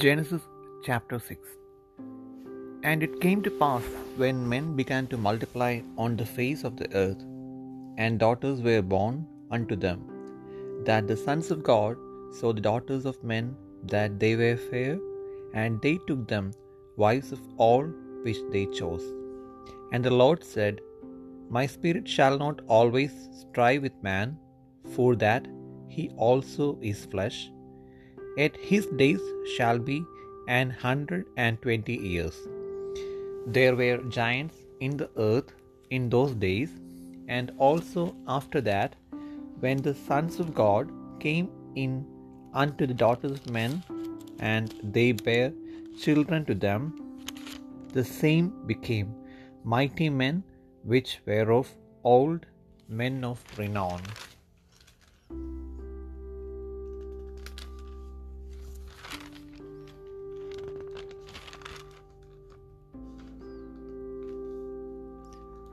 Genesis chapter 6 And it came to pass when men began to multiply on the face of the earth, and daughters were born unto them, that the sons of God saw the daughters of men that they were fair, and they took them wives of all which they chose. And the Lord said, My spirit shall not always strive with man, for that he also is flesh. Yet his days shall be an hundred and twenty years. There were giants in the earth in those days, and also after that, when the sons of God came in unto the daughters of men, and they bare children to them, the same became mighty men which were of old, men of renown.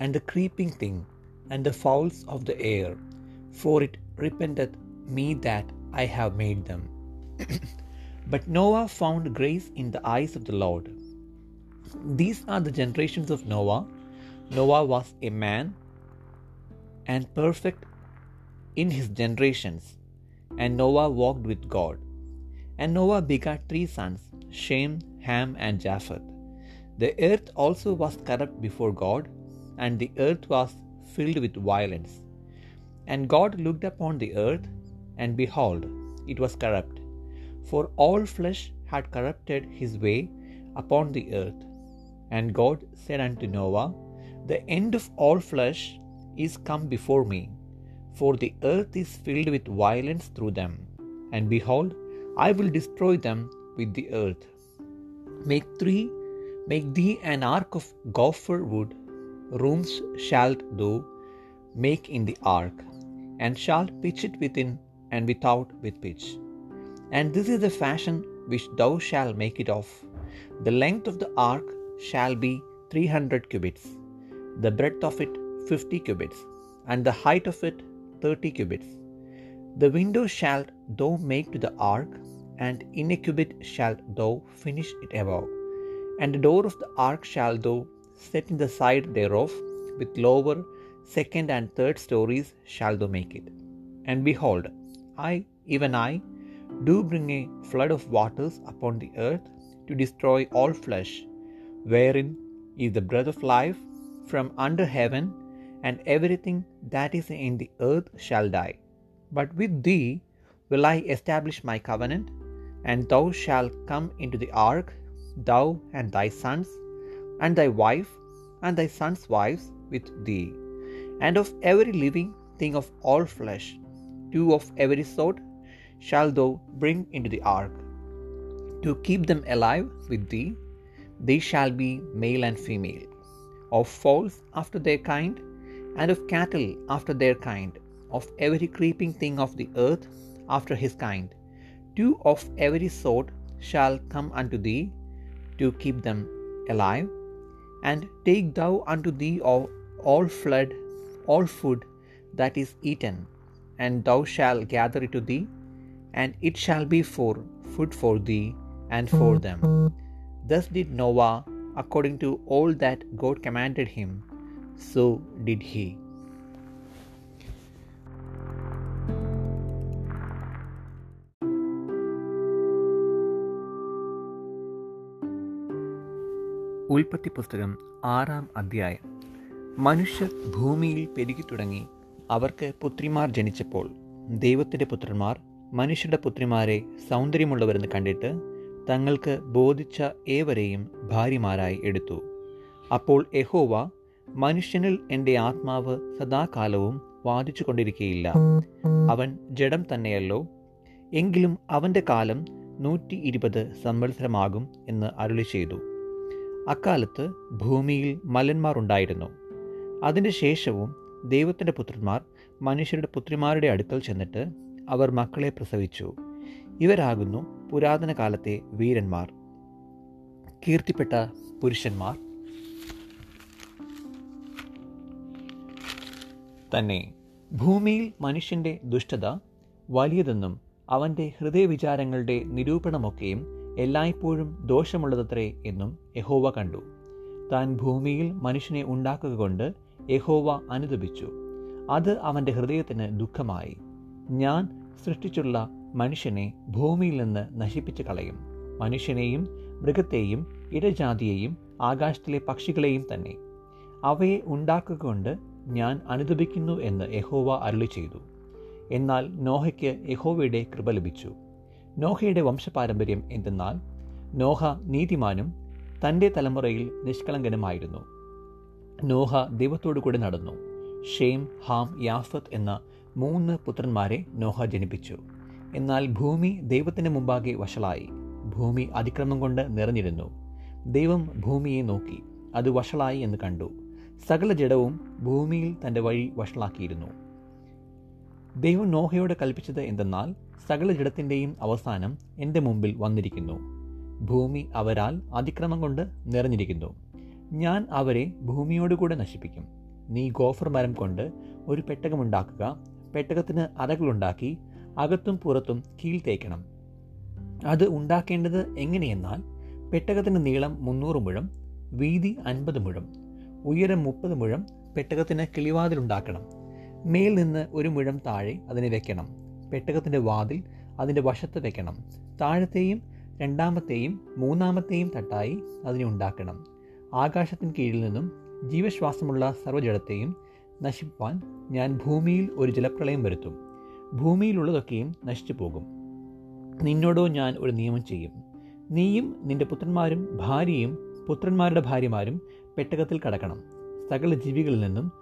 and the creeping thing, and the fowls of the air, for it repenteth me that I have made them. but Noah found grace in the eyes of the Lord. These are the generations of Noah. Noah was a man and perfect in his generations, and Noah walked with God. And Noah begat three sons, Shem, Ham, and Japheth. The earth also was corrupt before God, and the earth was filled with violence. And God looked upon the earth, and behold, it was corrupt, for all flesh had corrupted his way upon the earth. And God said unto Noah, The end of all flesh is come before me, for the earth is filled with violence through them. And behold, I will destroy them with the earth. Make three, make thee an ark of gopher wood, rooms shalt thou make in the ark, and shalt pitch it within and without with pitch. And this is the fashion which thou shalt make it of. The length of the ark shall be three hundred cubits, the breadth of it fifty cubits, and the height of it thirty cubits. The window shalt thou make to the ark, and in a cubit shalt thou finish it above. And the door of the ark shalt thou set in the side thereof, with lower, second, and third stories shalt thou make it. And behold, I, even I, do bring a flood of waters upon the earth to destroy all flesh, wherein is the breath of life from under heaven, and everything that is in the earth shall die. But with thee will I establish my covenant, and thou shalt come into the ark, thou and thy sons, and thy wife, and thy sons' wives with thee. And of every living thing of all flesh, two of every sort shalt thou bring into the ark, to keep them alive with thee. They shall be male and female, of fowls after their kind, and of cattle after their kind, of every creeping thing of the earth after his kind. Two of every sort shall come unto thee, to keep them alive. And take thou unto thee of all flood, all food that is eaten, and thou shalt gather it to thee, and it shall be for food for thee and for them. Thus did Noah according to all that God commanded him, so did he. ഉൽപ്പത്തി പുസ്തകം ആറാം അധ്യായം. മനുഷ്യർ ഭൂമിയിൽ പെരുകി തുടങ്ങി. അവർക്ക് പുത്രിമാർ ജനിച്ചപ്പോൾ ദൈവത്തിന്റെ പുത്രന്മാർ മനുഷ്യരുടെ പുത്രിമാരെ സൗന്ദര്യമുള്ളവരെന്ന് കണ്ടിട്ട് തങ്ങൾക്ക് ബോധിച്ച ഏവരെയും ഭാര്യമാരായി എടുത്തു. അപ്പോൾ എഹോവ മനുഷ്യനിൽ എന്റെ ആത്മാവ് സദാകാലവും വാദിച്ചു കൊണ്ടിരിക്കുകയില്ല അവൻ ജഡം തന്നെയല്ലോ. എങ്കിലും അവന്റെ കാലം നൂറ്റി ഇരുപത് സംവത്സരമാകും എന്ന് അരുളി ചെയ്തു അക്കാലത്ത് ഭൂമിയിൽ മലന്മാർ ഉണ്ടായിരുന്നു. അതിന്റെ ശേഷവും ദൈവത്തിന്റെ പുത്രന്മാർ മനുഷ്യരുടെ പുത്രിമാരുടെ അടുക്കൽ ചെന്നിട്ട് അവർ മക്കളെ പ്രസവിച്ചു. ഇവരാകുന്നു പുരാതന കാലത്തെ വീരന്മാർ. കീർത്തിപ്പെട്ട പുരുഷന്മാർ. തന്നെ ഭൂമിയിൽ മനുഷ്യന്റെ ദുഷ്ടത വലിയതെന്നും അവന്റെ ഹൃദയവിചാരങ്ങളുടെ നിരൂപണമൊക്കെയും എല്ലായ്പ്പോഴും ദോഷമുള്ളതത്രേ എന്നും യഹോവ കണ്ടു. താൻ ഭൂമിയിൽ മനുഷ്യനെ ഉണ്ടാക്കുക കൊണ്ട് യഹോവ അനുദപിച്ചു അത് അവന്റെ ഹൃദയത്തിന് ദുഃഖമായി. ഞാൻ സൃഷ്ടിച്ചുള്ള മനുഷ്യനെ ഭൂമിയിൽ നിന്ന് നശിപ്പിച്ചു കളയും. മനുഷ്യനെയും മൃഗത്തെയും ഇടജാതിയെയും ആകാശത്തിലെ പക്ഷികളെയും തന്നെ. അവയെ ഉണ്ടാക്കുക കൊണ്ട് ഞാൻ അനുദപിക്കുന്നു എന്ന് യഹോവ അരുളി ചെയ്തു എന്നാൽ നോഹയ്ക്ക് യഹോവയുടെ കൃപ ലഭിച്ചു. നോഹയുടെ വംശപാരമ്പര്യം എന്തെന്നാൽ നോഹ നീതിമാനും തന്റെ തലമുറയിൽ നിഷ്കളങ്കനുമായിരുന്നു. നോഹ ദൈവത്തോടു കൂടി നടന്നു. ഷെയ്ം ഹാം യാഫത്ത് എന്ന മൂന്ന് പുത്രന്മാരെ നോഹ ജനിപ്പിച്ചു. എന്നാൽ ഭൂമി ദൈവത്തിന് മുമ്പാകെ വഷളായി. ഭൂമി അതിക്രമം കൊണ്ട് നിറഞ്ഞിരുന്നു. ദൈവം ഭൂമിയെ നോക്കി. അത് വഷളായി എന്ന് കണ്ടു. സകല ജഡവും ഭൂമിയിൽ തന്റെ വഴി വഷളാക്കിയിരുന്നു. ദൈവം നോഹയോട് കൽപ്പിച്ചത് എന്തെന്നാൽ സകല ജഡത്തിന്റെയും അവസാനം എന്റെ മുമ്പിൽ വന്നിരിക്കുന്നു. ഭൂമി അവരാൽ അതിക്രമം കൊണ്ട് നിറഞ്ഞിരിക്കുന്നു. ഞാൻ അവരെ ഭൂമിയോടുകൂടെ നശിപ്പിക്കും. നീ ഗോഫർ മരം കൊണ്ട് ഒരു പെട്ടകമുണ്ടാക്കുക പെട്ടകത്തിന് അറകളുണ്ടാക്കി അകത്തും പുറത്തും കീൽ തേക്കണം. അത് ഉണ്ടാക്കേണ്ടത് എങ്ങനെയെന്നാൽ പെട്ടകത്തിന്റെ നീളം മുന്നൂറ് മുഴം വീതി അൻപത് മുഴം ഉയരം മുപ്പത് മുഴം പെട്ടകത്തിന് കിളിവാതിലുണ്ടാക്കണം. മേൽ നിന്ന് ഒരു മുഴം താഴെ അതിനെ വെക്കണം. പെട്ടകത്തിന്റെ വാതിൽ അതിന്റെ വശത്ത് വെക്കണം. താഴത്തെയും രണ്ടാമത്തെയും മൂന്നാമത്തെയും തട്ടായി അതിനെ ഉണ്ടാക്കണം. ആകാശത്തിന് കീഴിൽ നിന്നും ജീവശ്വാസമുള്ള സർവജടത്തെയും നശിപ്പാൻ ഞാൻ ഭൂമിയിൽ ഒരു ജലപ്രളയം വരുത്തും. ഭൂമിയിലുള്ളതൊക്കെയും നശിച്ചു പോകും. നിന്നോടോ ഞാൻ ഒരു നിയമം ചെയ്യും. നീയും നിന്റെ പുത്രന്മാരും ഭാര്യയും പുത്രന്മാരുടെ ഭാര്യമാരും പെട്ടകത്തിൽ കടക്കണം. സകല ജീവികളിൽ നിന്നും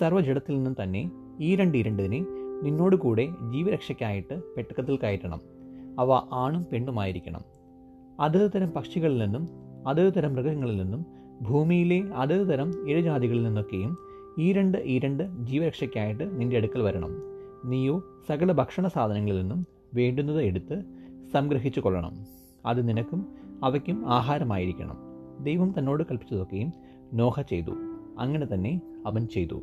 സർവജടത്തിൽ നിന്നും തന്നെ ഈ രണ്ട് ഇരണ്ടതിനെ നിന്നോടുകൂടെ ജീവരക്ഷയ്ക്കായിട്ട് പെട്ടക്കത്തിൽ കയറ്റണം. അവ ആണും പെണ്ണുമായിരിക്കണം. അതത് തരം പക്ഷികളിൽ നിന്നും അതത് തരം മൃഗങ്ങളിൽ നിന്നും ഭൂമിയിലെ അതത് തരം ഇഴജാതികളിൽ നിന്നൊക്കെയും ഈ രണ്ട് ഈ രണ്ട് ജീവരക്ഷയ്ക്കായിട്ട് നിന്റെ അടുക്കൽ വരണം. നീയോ സകല ഭക്ഷണ സാധനങ്ങളിൽ നിന്നും വേണ്ടുന്നത് എടുത്ത് സംഗ്രഹിച്ചു കൊള്ളണം. അത് നിനക്കും അവയ്ക്കും ആഹാരമായിരിക്കണം. ദൈവം തന്നോട് കൽപ്പിച്ചതൊക്കെയും നോഹ ചെയ്തു. അങ്ങനെ തന്നെ അവൻ ചെയ്തു.